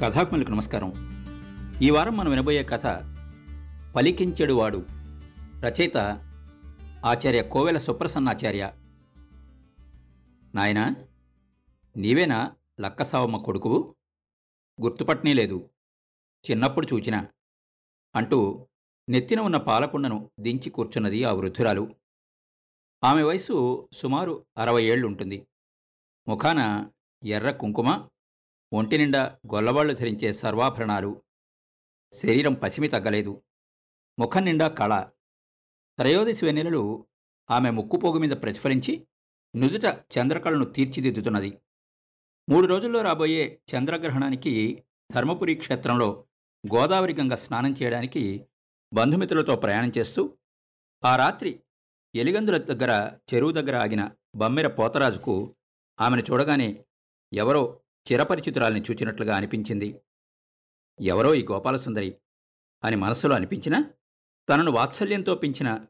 కథాత్మలకు నమస్కారం. ఈ వారం మనం వినబోయే కథ పలికించెడువాడు రచయిత ఆచార్య కోవెల సుప్రసన్నాచార్య నాయనా నీవేనా లక్కసావమ్మ కొడుకువు? గుర్తుపట్టనే లేదు. చిన్నప్పుడు చూచినా. అంటూ నెత్తిన ఉన్న పాలకుండను దించి కూర్చున్నది ఆ వృద్ధురాలు. ఆమె వయసు సుమారు అరవై ఏళ్ళుంటుంది. ముఖాన ఎర్ర కుంకుమ ఒంటి నిండా గొల్లవాళ్ళు ధరించే సర్వాభరణాలు. శరీరం పసిమి తగ్గలేదు. ముఖం నిండా కళ. త్రయోదశి వెన్నెలలు ఆమె ముక్కుపోగు మీద ప్రతిఫలించి నుదుట చంద్రకళను తీర్చిదిద్దుతున్నది. మూడు రోజుల్లో రాబోయే చంద్రగ్రహణానికి ధర్మపురి క్షేత్రంలో గోదావరి గంగ స్నానం చేయడానికి బంధుమిత్రులతో ప్రయాణం చేస్తూ ఆ రాత్రి ఎలిగందుల దగ్గర చెరువు దగ్గర ఆగిన బమ్మెర పోతరాజుకు ఆమెను చూడగానే ఎవరో చిరపరిచితురాల్ని చూచినట్లుగా అనిపించింది. ఎవరో ఈ గోపాలసుందరి అని మనసులో అనిపించినా తనను వాత్సల్యంతో పెంచిన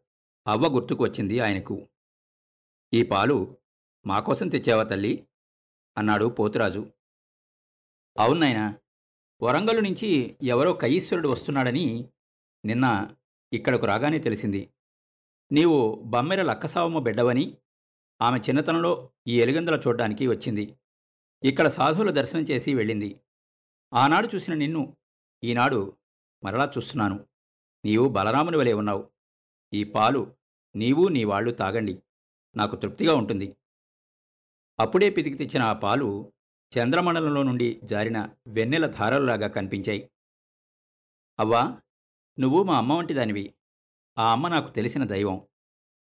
అవ్వ గుర్తుకు వచ్చింది ఆయనకు. ఈ పాలు మాకోసం తెచ్చావా తల్లి? అన్నాడు పోతురాజు. అవునాయనా వరంగల్ నుంచి ఎవరో కయీశ్వరుడు వస్తున్నాడని నిన్న ఇక్కడకు రాగానే తెలిసింది. నీవు బమ్మెర లక్కసావమ్మ బిడ్డవని ఆమె చిన్నతనంలో ఈ ఎలుగందల చూడ్డానికి వచ్చింది. ఇక్కడ సాధువుల దర్శనం చేసి వెళ్ళింది. ఆనాడు చూసిన నిన్ను ఈనాడు మరలా చూస్తున్నాను. నీవు బలరాముని వలె ఉన్నావు. ఈ పాలు నీవు నీ వాళ్ళు తాగండి. నాకు తృప్తిగా ఉంటుంది. అప్పుడే పితికి తెచ్చిన ఆ పాలు చంద్రమండలంలో నుండి జారిన వెన్నెల ధారలులాగా కనిపించాయి. అవ్వా నువ్వు మా అమ్మ వంటి దానివి. ఆ అమ్మ నాకు తెలిసిన దైవం.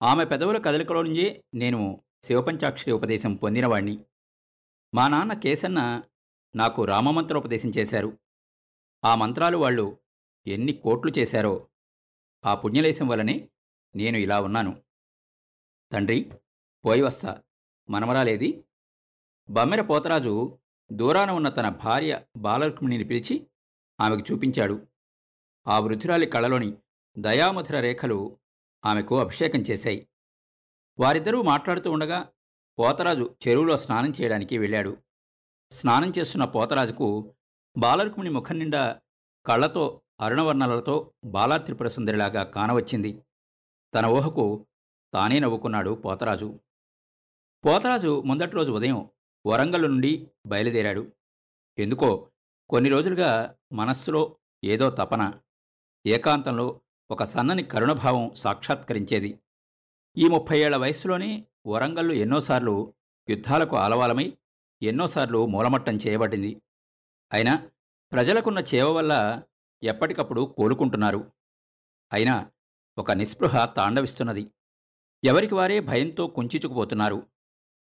ఆమె పెదవుల కదలికలో నుంచే నేను శివపంచాక్షరి ఉపదేశం పొందినవాణ్ణి. మా నాన్న కేసన్న నాకు రామమంత్రోపదేశం చేశారు. ఆ మంత్రాలు వాళ్ళు ఎన్ని కోట్లు చేశారో ఆ పుణ్యలేశం వలనే నేను ఇలా ఉన్నాను. తండ్రి పోయి వస్తా. మనమరాలేది. బమ్మెర పోతరాజు దూరాన ఉన్న తన భార్య బాలరుక్మిణిని పిలిచి ఆమెకు చూపించాడు. ఆ వృద్ధురాలి కళలోని దయామధుర రేఖలు ఆమెకు అభిషేకం చేశాయి. వారిద్దరూ మాట్లాడుతూ ఉండగా పోతరాజు చెరువులో స్నానం చేయడానికి వెళ్ళాడు. స్నానం చేస్తున్న పోతరాజుకు బాలరుక్మిణి ముఖం నిండా కళ్ళతో అరుణవర్ణలతో బాలా త్రిపుర సుందరిలాగా కానవచ్చింది తన ఊహకు తానే నవ్వుకున్నాడు పోతరాజు. పోతరాజు మొదటి రోజు ఉదయం వరంగల్ నుండి బయలుదేరాడు. ఎందుకో కొన్ని రోజులుగా మనస్సులో ఏదో తపన ఏకాంతంలో ఒక సన్నని కరుణభావం సాక్షాత్కరించేది. ఈ ముప్పై ఏళ్ళ వయస్సులోనే వరంగల్లు ఎన్నోసార్లు యుద్ధాలకు ఆలవాలమై ఎన్నోసార్లు మూలమట్టం చేయబడింది. అయినా ప్రజలకున్న చేవ వల్ల ఎప్పటికప్పుడు కోలుకుంటున్నారు. అయినా ఒక నిస్పృహ తాండవిస్తున్నది. ఎవరికి వారే భయంతో కుంచుచుకుపోతున్నారు.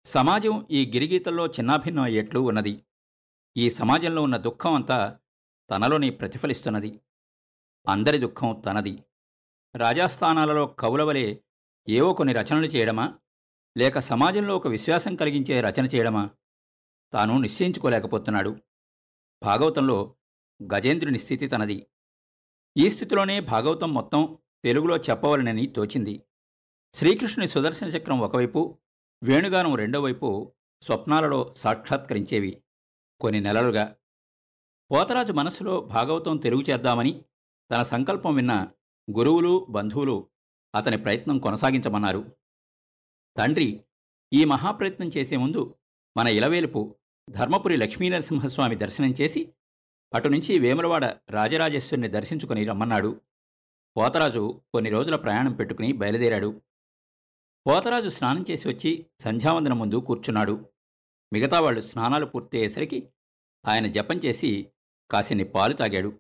సమాజం ఈ గిరిగీతల్లో చిన్నాభిన్నం అయ్యేట్లు ఉన్నది. ఈ సమాజంలో ఉన్న దుఃఖం అంతా తనలోనే ప్రతిఫలిస్తున్నది. అందరి దుఃఖం తనది. రాజాస్థానాలలో కవులవలే ఏవో కొన్ని రచనలు చేయడమా? లేక సమాజంలో ఒక విశ్వాసం కలిగించే రచన చేయడమా? తాను నిశ్చయించుకోలేకపోతున్నాడు. భాగవతంలో గజేంద్రుని స్థితి తనది. ఈ స్థితిలోనే భాగవతం మొత్తం తెలుగులో చెప్పవలనని తోచింది. శ్రీకృష్ణుని సుదర్శన చక్రం ఒకవైపు వేణుగానం రెండో వైపు స్వప్నాలలో సాక్షాత్కరించేవి. కొన్ని నెలలుగా. పోతరాజు మనసులో భాగవతం తెలుగు చేద్దామని తన సంకల్పం విన్న గురువులు బంధువులు అతని ప్రయత్నం కొనసాగించమన్నారు. తండ్రి ఈ మహాప్రయత్నం చేసే ముందు మన ఇలవేలుపు ధర్మపురి లక్ష్మీనరసింహస్వామి దర్శనం చేసి అటు నుంచి వేములవాడ రాజరాజేశ్వరిని దర్శించుకుని రమ్మన్నాడు. పోతరాజు కొన్ని రోజుల ప్రయాణం పెట్టుకుని బయలుదేరాడు. పోతరాజు స్నానం చేసి వచ్చి సంధ్యావందనం ముందు కూర్చున్నాడు. మిగతా వాళ్ళు స్నానాలు పూర్తయ్యేసరికి ఆయన జపం చేసి కాసిన్ని పాలు తాగాడు.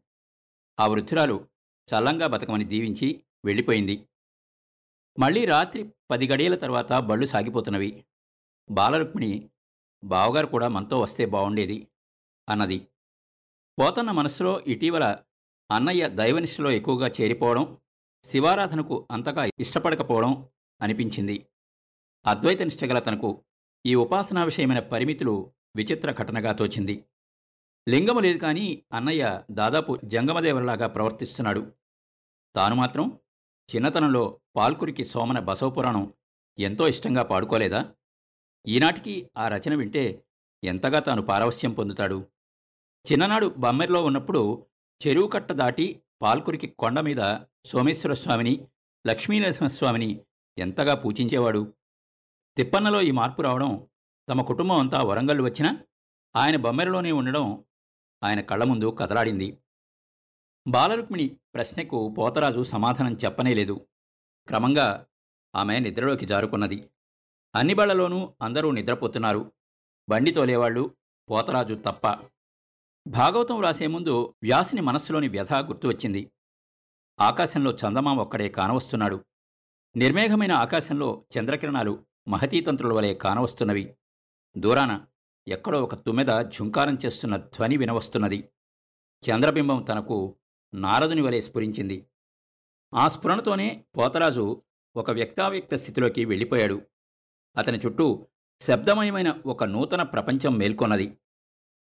ఆ వృద్ధురాలు చల్లంగా బతకమని దీవించి వెళ్ళిపోయింది. మళ్ళీ రాత్రి పది గడియల తర్వాత బళ్ళు సాగిపోతున్నవి. బాలరుక్మిణి బావగారు కూడా మనతో వస్తే బావుండేది అన్నది. పోతన్న మనసులో ఇటీవల అన్నయ్య దైవనిష్టలో ఎక్కువగా చేరిపోవడం శివారాధనకు అంతగా ఇష్టపడకపోవడం అనిపించింది. అద్వైత నిష్టగల తనకు ఈ ఉపాసనా విషయమైన పరిమితులు విచిత్ర ఘటనగా తోచింది. లింగము లేదు కానీ అన్నయ్య దాదాపు జంగమదేవరలాగా ప్రవర్తిస్తున్నాడు. తాను మాత్రం చిన్నతనంలో పాల్కురికి సోమన బసవపురాణం ఎంతో ఇష్టంగా పాడుకోలేదా? ఈనాటికి ఆ రచన వింటే ఎంతగా తాను పారవస్యం పొందుతాడు? చిన్ననాడు బమ్మెర్లో ఉన్నప్పుడు చెరువు కట్ట దాటి పాల్కురికి కొండ మీద సోమేశ్వర స్వామిని లక్ష్మీనరసింహస్వామిని ఎంతగా పూజించేవాడు? తిప్పన్నలో ఈ మార్పు రావడం తమ కుటుంబం అంతా వరంగల్ వచ్చినా ఆయన బొమ్మెరలోనే ఉండడం ఆయన కళ్ళ ముందు కదలాడింది. బాలరుక్మిణి ప్రశ్నకు పోతరాజు సమాధానం చెప్పనేలేదు క్రమంగా ఆమె నిద్రలోకి జారుకున్నది. అన్ని బళ్ళలోనూ అందరూ నిద్రపోతున్నారు. బండి తోలేవాళ్ళు పోతరాజు తప్ప. భాగవతం వ్రాసే ముందు వ్యాసిని మనస్సులోని వ్యధ గుర్తు వచ్చింది. ఆకాశంలో చందమామ ఒక్కడే కానవస్తున్నాడు. నిర్మేఘమైన ఆకాశంలో చంద్రకిరణాలు మహతీతంత్రుల వలె కానవస్తున్నవి. దూరాన ఎక్కడో ఒక తుమ్మెద ఝుంకారం చేస్తున్న ధ్వని వినవస్తున్నది. చంద్రబింబం తనకు నారదుని వలె స్ఫురించింది. ఆ స్ఫురణతోనే పోతరాజు ఒక వ్యక్తావ్యక్త స్థితిలోకి వెళ్ళిపోయాడు. అతని చుట్టూ శబ్దమయమైన ఒక నూతన ప్రపంచం మేల్కొన్నది.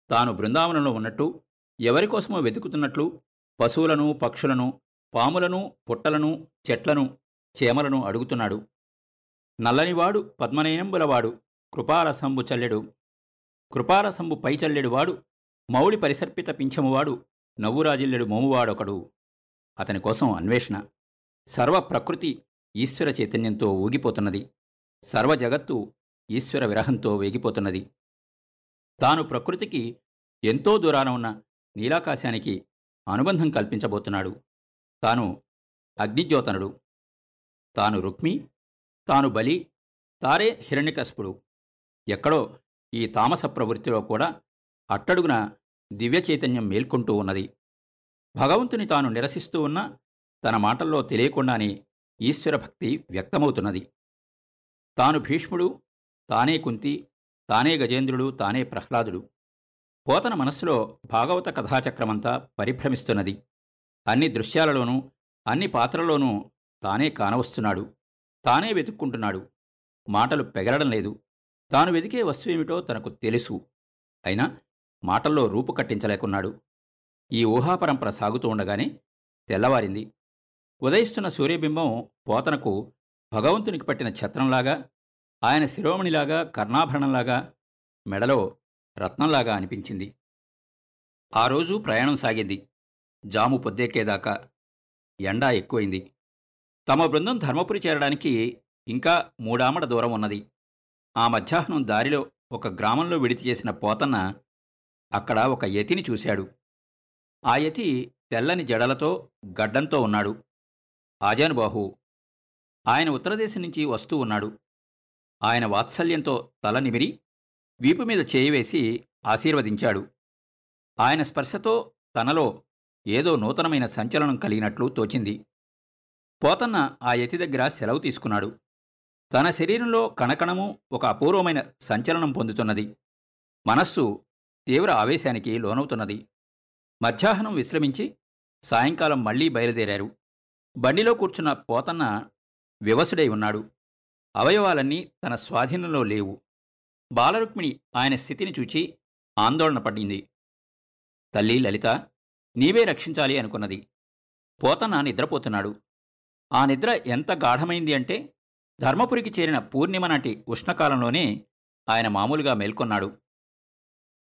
తాను బృందావనంలో ఉన్నట్టు ఎవరికోసమో వెతుకుతున్నట్లు పశువులను పక్షులను పాములను పుట్టలను చెట్లను చేమలను అడుగుతున్నాడు. నల్లనివాడు పద్మనయనంబులవాడు కృపారసంబు చల్లెడు. కృపారసంబు పై చల్లెడువాడు మౌళి పరిసర్పిత పింఛమువాడు నవ్వురాజిల్లెడు మోమువాడొకడు. అతని కోసం అన్వేషణ. సర్వ ప్రకృతి ఈశ్వర చైతన్యంతో ఊగిపోతున్నది. సర్వ జగత్తు ఈశ్వర విరహంతో వేగిపోతున్నది. తాను ప్రకృతికి ఎంతో దూరాన ఉన్న నీలాకాశానికి అనుబంధం కల్పించబోతున్నాడు. తాను అగ్నిజ్యోతనుడు. తాను రుక్మి తాను బలి తారే హిరణ్యకశపుడు. ఎక్కడో ఈ తామస ప్రవృత్తిలో కూడా అట్టడుగున దివ్య చైతన్యం మేల్కొంటూ ఉన్నది. భగవంతుని తాను నిరసిస్తూ ఉన్నా తన మాటల్లో తెలియకుండానే ఈశ్వరభక్తి వ్యక్తమవుతున్నది. తాను భీష్ముడు తానే కుంతి తానే గజేంద్రుడు తానే ప్రహ్లాదుడు. పోతన మనస్సులో భాగవత కథాచక్రమంతా పరిభ్రమిస్తున్నది. అన్ని దృశ్యాలలోనూ అన్ని పాత్రల్లోనూ తానే కానవస్తున్నాడు. తానే వెతుక్కుంటున్నాడు. మాటలు పెగలడం లేదు. తాను వెతికే వస్తువేమిటో తనకు తెలుసు. అయినా మాటల్లో రూపు కట్టించలేకున్నాడు. ఈ ఊహాపరంపర సాగుతూ ఉండగానే తెల్లవారింది. ఉదయిస్తున్న సూర్యబింబం పోతనకు భగవంతునికి పట్టిన ఛత్రంలాగా ఆయన శిరోమణిలాగా కర్ణాభరణంలాగా మెడలో రత్నంలాగా అనిపించింది. ఆ రోజు ప్రయాణం సాగింది. జాము పొద్దెక్కేదాకా. ఎండా ఎక్కువైంది. తమ బృందం ధర్మపురి చేరడానికి ఇంకా మూడామడ దూరం ఉన్నది. ఆ మధ్యాహ్నం దారిలో ఒక గ్రామంలో విడిచి చేసిన పోతన్న అక్కడ ఒక యతిని చూశాడు. ఆ యతి తెల్లని జడలతో గడ్డంతో ఉన్నాడు. ఆజానుబాహు ఆయన ఉత్తరదేశం నుంచి వస్తూ ఉన్నాడు. ఆయన వాత్సల్యంతో తల నిమిరి వీపు మీద చేయి వేసి ఆశీర్వదించాడు. ఆయన స్పర్శతో తనలో ఏదో నూతనమైన సంచలనం కలిగినట్లు తోచింది. పోతన్న ఆ యతి దగ్గర సెలవు తీసుకున్నాడు. తన శరీరంలో కణకణము ఒక అపూర్వమైన సంచలనం పొందుతున్నది. మనస్సు తీవ్ర ఆవేశానికి లోనవుతున్నది. మధ్యాహ్నం విశ్రమించి సాయంకాలం మళ్ళీ బయలుదేరారు. బండిలో కూర్చున్న పోతన్న వివసుడై ఉన్నాడు. అవయవాలన్నీ తన స్వాధీనంలో లేవు. బాలరుక్మిణి ఆయన స్థితిని చూచి ఆందోళన పడింది. తల్లి లలిత నీవే రక్షించాలి అనుకున్నది. పోతన్న నిద్రపోతున్నాడు. ఆ నిద్ర ఎంత గాఢమైంది అంటే ధర్మపురికి చేరిన పూర్ణిమ నాటి ఉష్ణకాలంలోనే ఆయన మామూలుగా మేల్కొన్నాడు.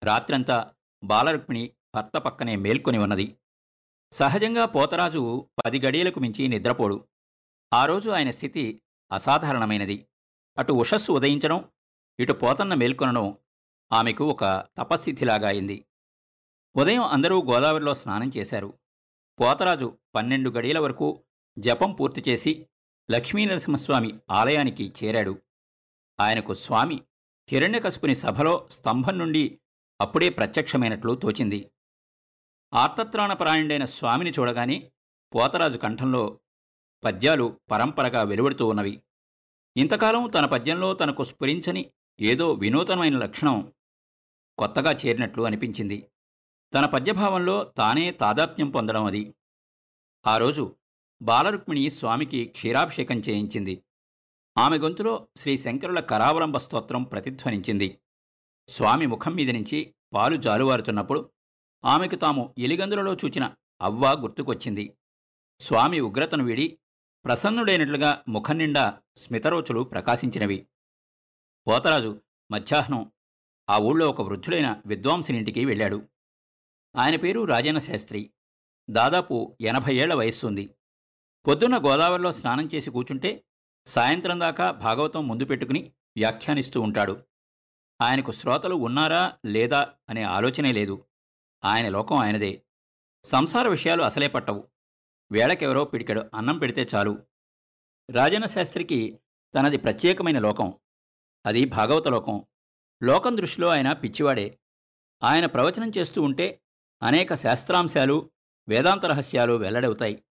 రాత్రంతా బాలరుక్మిణి భర్త పక్కనే మేల్కొని ఉన్నది. సహజంగా పోతరాజు పది గడియలకు మించి నిద్రపోడు. ఆ రోజు ఆయన స్థితి అసాధారణమైనది. అటు ఉషస్సు ఉదయించడం ఇటు పోతన్న మేల్కొనడం ఆమెకు ఒక తపస్థితిలాగా అయింది. ఉదయం అందరూ గోదావరిలో స్నానం చేశారు. పోతరాజు పన్నెండు గడియల వరకు జపం పూర్తి చేసి లక్ష్మీనరసింహస్వామి ఆలయానికి చేరాడు. ఆయనకు స్వామి హిరణ్యకశపుని సభలో స్తంభం నుండి అప్పుడే ప్రత్యక్షమైనట్లు తోచింది. ఆర్తత్రాణపరాయణుడైన స్వామిని చూడగానే పోతరాజు కంఠంలో పద్యాలు పరంపరగా వెలువడుతూ ఉన్నవి. ఇంతకాలం తన పద్యంలో తనకు స్ఫురించని ఏదో వినూతనమైన లక్షణం కొత్తగా చేరినట్లు అనిపించింది. తన పద్యభావంలో తానే తాదాత్మ్యం పొందడం అది. ఆ రోజు బాలరుక్మిణి స్వామికి క్షీరాభిషేకం చేయించింది. ఆమె గొంతులో శ్రీ శంకరుల కరావలంబ స్తోత్రం ప్రతిధ్వనించింది. స్వామి ముఖం మీద నుంచి పాలు జాలువారుతున్నప్పుడు ఆమెకు తాము ఎలిగందులలో చూచిన అవ్వ గుర్తుకొచ్చింది. స్వామి ఉగ్రతను వీడి ప్రసన్నుడైనట్లుగా ముఖం నిండా స్మితరోచులు ప్రకాశించినవి. పోతరాజు మధ్యాహ్నం ఆ ఊళ్ళో ఒక వృద్ధుడైన విద్వాంసునింటికి వెళ్ళాడు. ఆయన పేరు రాజన్న శాస్త్రి. దాదాపు ఎనభై ఏళ్ళ వయస్సుంది. పొద్దున్న గోదావరిలో స్నానం చేసి కూర్చుంటే సాయంత్రం దాకా భాగవతం ముందు పెట్టుకుని వ్యాఖ్యానిస్తూ ఉంటాడు. ఆయనకు శ్రోతలు ఉన్నారా లేదా అనే ఆలోచనే లేదు. ఆయన లోకం ఆయనదే. సంసార విషయాలు అసలే పట్టవు. వేళకెవరో పిడికెడు అన్నం పెడితే చాలు. రాజన్న శాస్త్రికి తనది ప్రత్యేకమైన లోకం. అది భాగవత లోకం. లోకం దృష్టిలో ఆయన పిచ్చివాడే. ఆయన ప్రవచనం చేస్తూ ఉంటే అనేక శాస్త్రాంశాలు వేదాంత రహస్యాలు వెల్లడవుతాయి.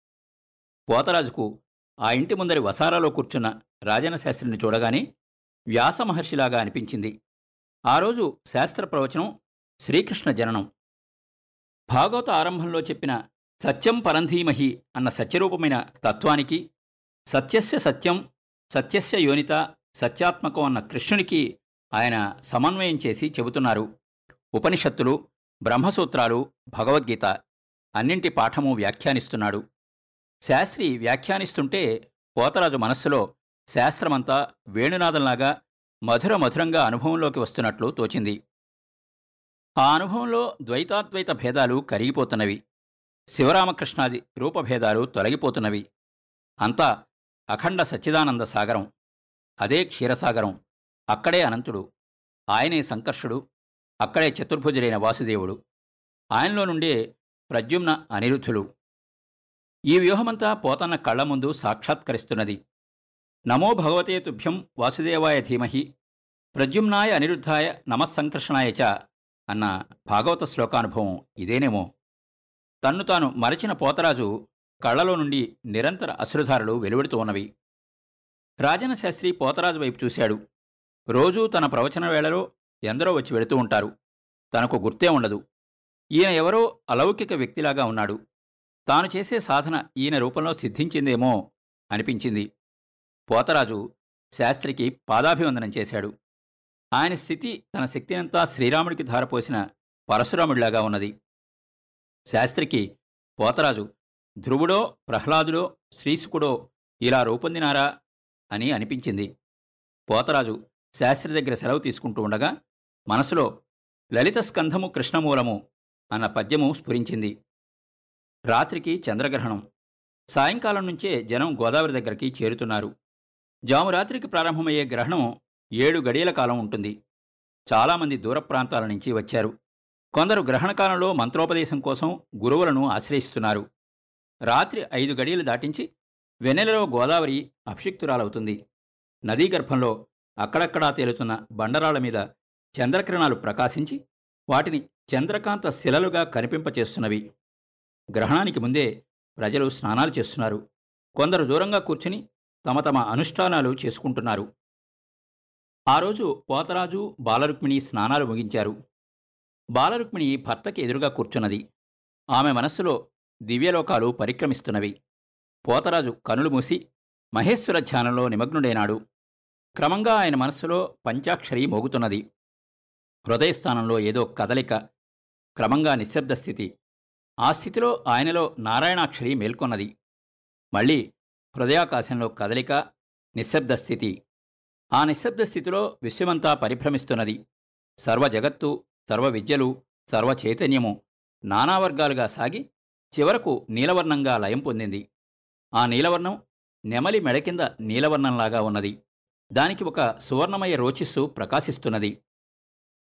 పోతరాజుకు ఆ ఇంటి ముందరి వసారాలో కూర్చున్న రాజన్న శాస్త్రిని చూడగానే వ్యాస మహర్షిలాగా అనిపించింది. ఆ రోజు శాస్త్ర ప్రవచనం శ్రీకృష్ణ జననం. భాగవత ఆరంభంలో చెప్పిన సత్యం పరంధీమహి అన్న సత్యరూపమైన తత్వానికి సత్యస్య సత్యం సత్యస్య యోనిత సత్యాత్మకం అన్న కృష్ణునికి ఆయన సమన్వయం చేసి చెబుతున్నారు. ఉపనిషత్తులు బ్రహ్మసూత్రాలు భగవద్గీత అన్నింటి పాఠము వ్యాఖ్యానిస్తున్నాడు. శాస్త్రి వ్యాఖ్యానిస్తుంటే పోతరాజు మనస్సులో శాస్త్రమంతా వేణునాథంలాగా మధుర మధురంగా అనుభవంలోకి వస్తున్నట్లు తోచింది. ఆ అనుభవంలో ద్వైతాద్వైత భేదాలు కరిగిపోతున్నవి. శివరామకృష్ణాది రూపభేదాలు తొలగిపోతున్నవి. అంతా అఖండ సచ్చిదానంద సాగరం. అదే క్షీరసాగరం. అక్కడే అనంతుడు. ఆయనే సంకర్షుడు. అక్కడే చతుర్భుజుడైన వాసుదేవుడు. ఆయనలో నుండే ప్రద్యుమ్న అనిరుద్ధులు ఈ వ్యూహమంతా పోతన్న కళ్ళ ముందు సాక్షాత్కరిస్తున్నది. నమో భగవతే తుభ్యం వాసుదేవాయ ధీమహి ప్రద్యుమ్నాయ అనిరుద్ధాయ నమస్సంకర్షణాయ చ అన్న భాగవత శ్లోకానుభవం ఇదేనేమో. తన్ను తాను మరచిన పోతరాజు కళ్ళలో నుండి నిరంతర అశ్రుధారలు వెలువడుతూ ఉన్నవి. రాజన శాస్త్రి పోతరాజు వైపు చూశాడు. రోజూ తన ప్రవచన వేళలో ఎందరో వచ్చి వెళుతూ ఉంటారు. తనకు గుర్తే ఉండదు. ఈయన ఎవరో అలౌకిక వ్యక్తిలాగా ఉన్నాడు. తాను చేసే సాధన ఈయన రూపంలో సిద్ధించిందేమో అనిపించింది. పోతరాజు శాస్త్రికి పాదాభివందనం చేశాడు. ఆయన స్థితి తన శక్తినంతా శ్రీరాముడికి ధారపోసిన పరశురాముడిలాగా ఉన్నది. శాస్త్రికి పోతరాజు ధ్రువుడో ప్రహ్లాదుడో శ్రీసుకుడో ఇలా రూపొందినారా? అని అనిపించింది. పోతరాజు శాస్త్రి దగ్గర సెలవు తీసుకుంటూ ఉండగా మనసులో లలిత స్కంధము కృష్ణమూలము అన్న పద్యము స్ఫురించింది. రాత్రికి చంద్రగ్రహణం. సాయంకాలం నుంచే జనం గోదావరి దగ్గరికి చేరుతున్నారు. జామురాత్రికి ప్రారంభమయ్యే గ్రహణం ఏడు గడియల కాలం ఉంటుంది. చాలామంది దూర ప్రాంతాల నుంచి వచ్చారు. కొందరు గ్రహణకాలంలో మంత్రోపదేశం కోసం గురువులను ఆశ్రయిస్తున్నారు. రాత్రి ఐదు గడియలు దాటించి వెన్నెలలో గోదావరి అభిషిక్తురాలవుతుంది. నదీ గర్భంలో అక్కడక్కడా తేలుతున్న బండరాళ్ళ మీద చంద్రకిరణాలు ప్రకాశించి వాటిని చంద్రకాంత శిలలుగా కనిపింపచేస్తున్నవి. గ్రహణానికి ముందే ప్రజలు స్నానాలు చేస్తున్నారు. కొందరు దూరంగా కూర్చుని తమ తమ అనుష్ఠానాలు చేసుకుంటున్నారు. ఆ రోజు పోతరాజు బాలరుక్మిణి స్నానాలు ముగించారు. బాలరుక్మిణి భర్తకి ఎదురుగా కూర్చున్నది. ఆమె మనస్సులో దివ్యలోకాలు పరిక్రమిస్తున్నవి. పోతరాజు కనులు మూసి మహేశ్వర ధ్యానంలో నిమగ్నుడైనాడు. క్రమంగా ఆయన మనస్సులో పంచాక్షరి మోగుతున్నది. హృదయస్థానంలో ఏదో కదలిక క్రమంగా నిశ్శబ్ద స్థితి. ఆ స్థితిలో ఆయనలో నారాయణాక్షరి మేల్కొన్నది. మళ్ళీ హృదయాకాశంలో కదలిక నిశ్శబ్ద స్థితి. ఆ నిశ్శబ్ద స్థితిలో విశ్వమంతా పరిభ్రమిస్తున్నది. సర్వ జగత్తు సర్వ విద్యలు సర్వ చైతన్యము నానా వర్గాలుగా సాగి చివరకు నీలవర్ణంగా లయం పొందింది. ఆ నీలవర్ణం నెమలి మెడ కింద నీలవర్ణంలాగా ఉన్నది. దానికి ఒక సువర్ణమయ రోచిస్సు ప్రకాశిస్తున్నది.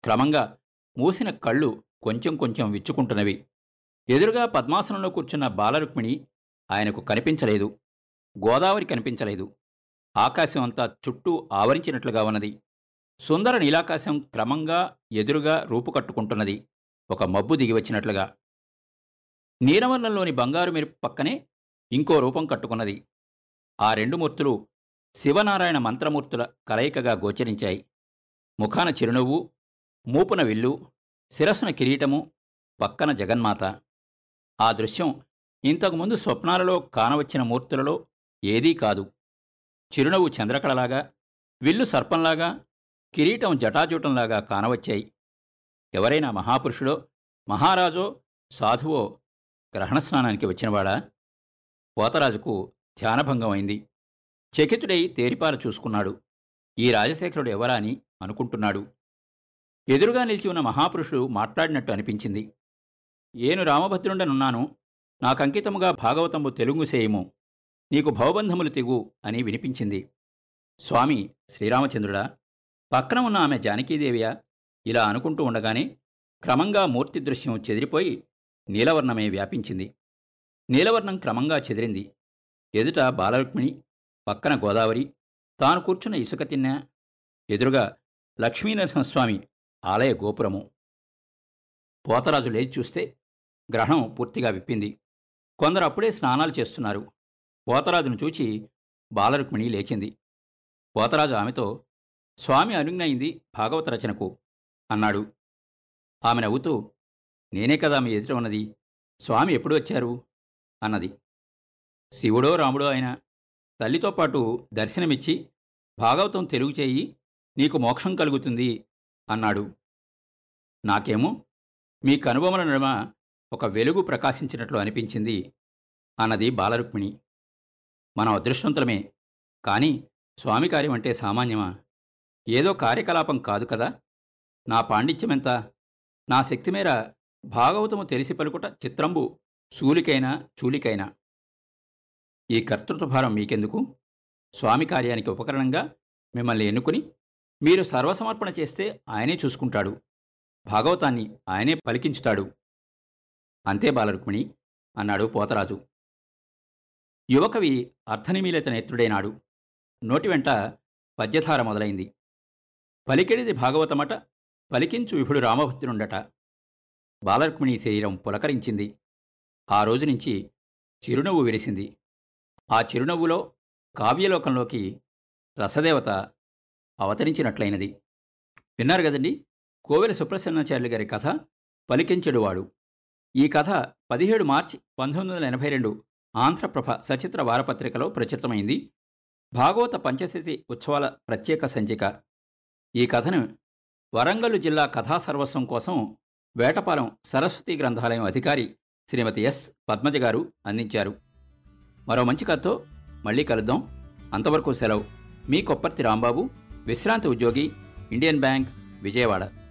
క్రమంగా మూసిన కళ్ళు కొంచెం కొంచెం విచ్చుకుంటున్నవి. ఎదురుగా పద్మాసనంలో కూర్చున్న బాలరుక్మిణి ఆయనకు కనిపించలేదు. గోదావరి కనిపించలేదు. ఆకాశం అంతా చుట్టూ ఆవరించినట్లుగా ఉన్నది. సుందర నీలాకాశం క్రమంగా ఎదురుగా రూపుకట్టుకుంటున్నది. ఒక మబ్బు దిగి వచ్చినట్లుగా. నీలవర్ణంలోని బంగారు మెరుపు పక్కనే ఇంకో రూపం కట్టుకున్నది. ఆ రెండు మూర్తులు శివనారాయణ మంత్రమూర్తుల కలయికగా గోచరించాయి. ముఖాన చిరునవ్వు మూపున విల్లు శిరస్సున కిరీటము పక్కన జగన్మాత. ఆ దృశ్యం ఇంతకుముందు స్వప్నాలలో కానవచ్చిన మూర్తులలో ఏదీ కాదు. చిరునవ్వు చంద్రకళలాగా విల్లు సర్పంలాగా కిరీటం జటాజూటంలాగా కానవచ్చాయి. ఎవరైనా మహాపురుషుడో మహారాజో సాధువో గ్రహణస్నానానికి వచ్చినవాడా? పోతరాజుకు ధ్యానభంగం అయింది చకితుడై తేరిపార చూసుకున్నాడు. ఈ రాజశేఖరుడు ఎవరా అని అనుకుంటున్నాడు. ఎదురుగా నిలిచి ఉన్న మహాపురుషుడు మాట్లాడినట్టు అనిపించింది. ఏను రామభద్రుండనున్నాను. నాకంకితముగా భాగవతంబు తెలుగు సేయము నీకు భవబంధములు తెగు అని వినిపించింది. స్వామి శ్రీరామచంద్రుడా పక్కన ఉన్న ఆమె జానకీదేవియా ఇలా అనుకుంటూ ఉండగానే క్రమంగా మూర్తి దృశ్యం చెదిరిపోయి నీలవర్ణమే వ్యాపించింది. నీలవర్ణం క్రమంగా చెదిరింది. ఎదుట బాలరుక్మిణి పక్కన గోదావరి తాను కూర్చున్న ఇసుక తిన్న ఎదురుగా లక్ష్మీనరసింహస్వామి ఆలయ గోపురము. పోతరాజు లేచి చూస్తే గ్రహణం పూర్తిగా విప్పింది. కొందరు అప్పుడే స్నానాలు చేస్తున్నారు. పోతరాజును చూచి బాలరుక్మిణి లేచింది. పోతరాజు ఆమెతో స్వామి అనుజ్ఞయింది భాగవత రచనకు అన్నాడు. ఆమె నవ్వుతూ నేనే కదా మీ ఎదుట ఉన్నది? స్వామి ఎప్పుడు వచ్చారు? అన్నది. శివుడో రాముడో అయినా తల్లితో పాటు దర్శనమిచ్చి భాగవతం తెలుగు చేయి నీకు మోక్షం కలుగుతుంది అన్నాడు. నాకేమో మీ కనుబొమల నడుమ ఒక వెలుగు ప్రకాశించినట్లు అనిపించింది అన్నది బాలరుక్మిణి. మనం అదృష్టవంతులమే. కానీ స్వామి కార్యం అంటే సామాన్యమా? ఏదో కార్యకలాపం కాదు కదా? నా పాండిత్యమెంత నా శక్తి మేర భాగవతము తెలిసి పలుకుట చిత్రంబు శూలికైనా చూలికైనా. ఈ కర్తృత్వభారం మీకెందుకు? స్వామి కార్యానికి ఉపకరణంగా మిమ్మల్ని ఎన్నుకుని మీరు సర్వసమర్పణ చేస్తే ఆయనే చూసుకుంటాడు. భాగవతాన్ని ఆయనే పలికించుతాడు. అంతే బాలరుక్మిణి అన్నాడు పోతరాజు. యువకవి అర్థనిమీలిత నేత్రుడైనాడు. నోటి వెంట పద్యధార మొదలైంది. పలికెడిది భాగవతమట పలికించు విభుడు రామభక్తునుండట బాలరుక్మిణి శరీరం పులకరించింది. ఆ రోజు నుంచి చిరునవ్వు విరిసింది. ఆ చిరునవ్వులో కావ్యలోకంలోకి రసదేవత అవతరించినట్లయినది. విన్నారు కదండి కోవెల సుప్రసన్నాచార్యులు గారి కథ పలికించెడువాడు ఈ కథ పదిహేడు మార్చి పంతొమ్మిది వందల ఎనభై రెండు ఆంధ్రప్రభ సచిత్ర వారపత్రికలో ప్రచురితమైంది. భాగవత పంచశతి ఉత్సవాల ప్రత్యేక సంచిక. ఈ కథను వరంగల్ జిల్లా కథా సర్వస్వం కోసం వేటపాలెం సరస్వతి గ్రంథాలయం అధికారి శ్రీమతి ఎస్. పద్మజ గారు అందించారు. మరో మంచి కథతో మళ్ళీ కలుద్దాం. అంతవరకు సెలవు. మీ కొప్పర్తి రాంబాబు విశ్రాంతి ఉద్యోగి ఇండియన్ బ్యాంక్ విజయవాడ.